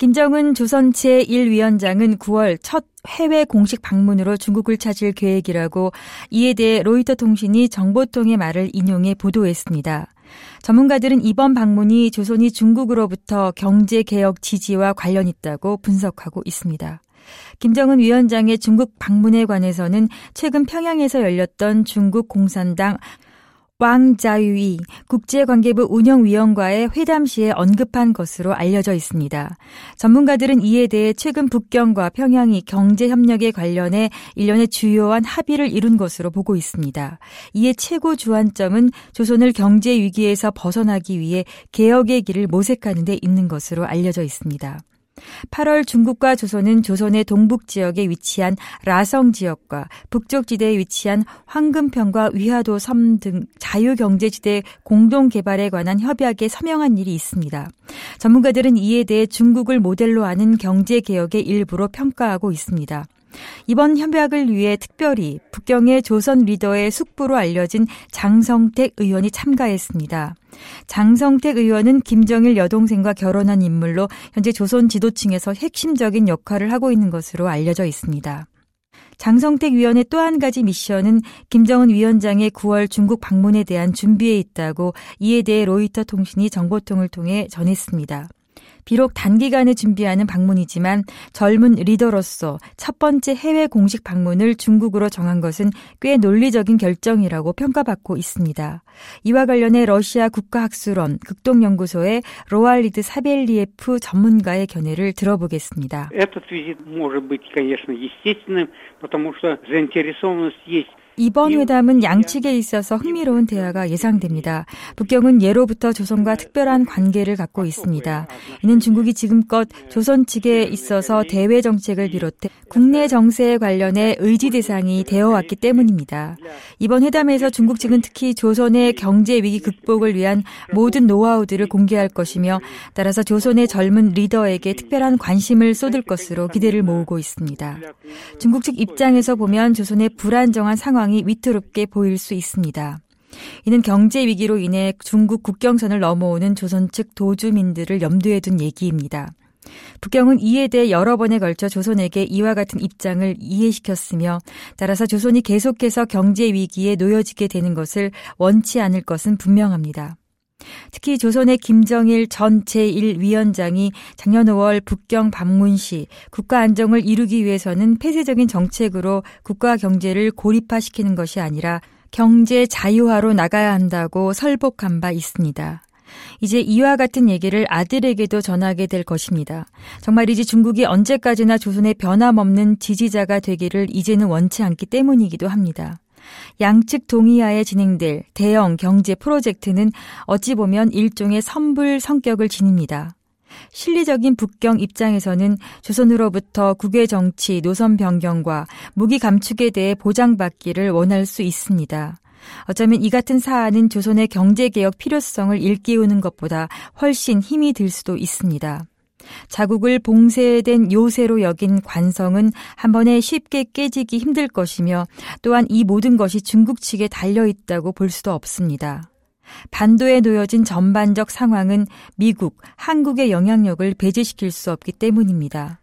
김정은 조선 제1위원장은 9월 첫 해외 공식 방문으로 중국을 찾을 계획이라고 이에 대해 로이터 통신이 정보통의 말을 인용해 보도했습니다. 전문가들은 이번 방문이 조선이 중국으로부터 경제 개혁 지지와 관련 있다고 분석하고 있습니다. 김정은 위원장의 중국 방문에 관해서는 최근 평양에서 열렸던 중국 공산당 왕자유이 국제관계부 운영위원과의 회담 시에 언급한 것으로 알려져 있습니다. 전문가들은 이에 대해 최근 북경과 평양이 경제협력에 관련해 일련의 주요한 합의를 이룬 것으로 보고 있습니다. 이에 최고 주안점은 조선을 경제 위기에서 벗어나기 위해 개혁의 길을 모색하는 데 있는 것으로 알려져 있습니다. 8월 중국과 조선은 조선의 동북 지역에 위치한 라성 지역과 북쪽 지대에 위치한 황금평과 위화도 섬 등 자유경제지대 공동 개발에 관한 협약에 서명한 일이 있습니다. 전문가들은 이에 대해 중국을 모델로 하는 경제 개혁의 일부로 평가하고 있습니다. 이번 협약을 위해 특별히 북경의 조선 리더의 숙부로 알려진 장성택 의원이 참가했습니다. 장성택 의원은 김정일 여동생과 결혼한 인물로 현재 조선 지도층에서 핵심적인 역할을 하고 있는 것으로 알려져 있습니다. 장성택 위원의 또 한 가지 미션은 김정은 위원장의 9월 중국 방문에 대한 준비에 있다고 이에 대해 로이터 통신이 정보통을 통해 전했습니다. 비록 단기간에 준비하는 방문이지만 젊은 리더로서 첫 번째 해외 공식 방문을 중국으로 정한 것은 꽤 논리적인 결정이라고 평가받고 있습니다. 이와 관련해 러시아 국가학술원 극동연구소의 로알리드 사벨리에프 전문가의 견해를 들어보겠습니다. Этот визит может быть, конечно, естественным, потому что заинтересованность есть 이번 회담은 양측에 있어서 흥미로운 대화가 예상됩니다. 북경은 예로부터 조선과 특별한 관계를 갖고 있습니다. 이는 중국이 지금껏 조선 측에 있어서 대외 정책을 비롯해 국내 정세에 관련해 의지 대상이 되어 왔기 때문입니다. 이번 회담에서 중국 측은 특히 조선의 경제 위기 극복을 위한 모든 노하우들을 공개할 것이며 따라서 조선의 젊은 리더에게 특별한 관심을 쏟을 것으로 기대를 모으고 있습니다. 중국 측 입장에서 보면 조선의 불안정한 상황 상황이 위태롭게 보일 수 있습니다. 이는 경제 위기로 인해 중국 국경선을 넘어오는 조선 측 도주민들을 염두에 둔 얘기입니다. 북경은 이에 대해 여러 번에 걸쳐 조선에게 이와 같은 입장을 이해시켰으며 따라서 조선이 계속해서 경제 위기에 놓여지게 되는 것을 원치 않을 것은 분명합니다. 특히 조선의 김정일 전 제1위원장이 작년 5월 북경 방문 시 국가 안정을 이루기 위해서는 폐쇄적인 정책으로 국가 경제를 고립화시키는 것이 아니라 경제 자유화로 나가야 한다고 설복한 바 있습니다. 이제 이와 같은 얘기를 아들에게도 전하게 될 것입니다. 정말이지 중국이 언제까지나 조선의 변함없는 지지자가 되기를 이제는 원치 않기 때문이기도 합니다. 양측 동의하에 진행될 대형 경제 프로젝트는 어찌 보면 일종의 선불 성격을 지닙니다. 실리적인 북경 입장에서는 조선으로부터 국외 정치 노선 변경과 무기 감축에 대해 보장받기를 원할 수 있습니다. 어쩌면 이 같은 사안은 조선의 경제개혁 필요성을 일깨우는 것보다 훨씬 힘이 들 수도 있습니다. 자국을 봉쇄된 요새로 여긴 관성은 한 번에 쉽게 깨지기 힘들 것이며 또한 이 모든 것이 중국 측에 달려 있다고 볼 수도 없습니다. 반도에 놓여진 전반적 상황은 미국, 한국의 영향력을 배제시킬 수 없기 때문입니다.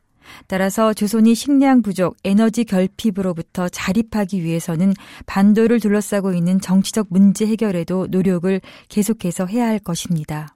따라서 조선이 식량 부족, 에너지 결핍으로부터 자립하기 위해서는 반도를 둘러싸고 있는 정치적 문제 해결에도 노력을 계속해서 해야 할 것입니다.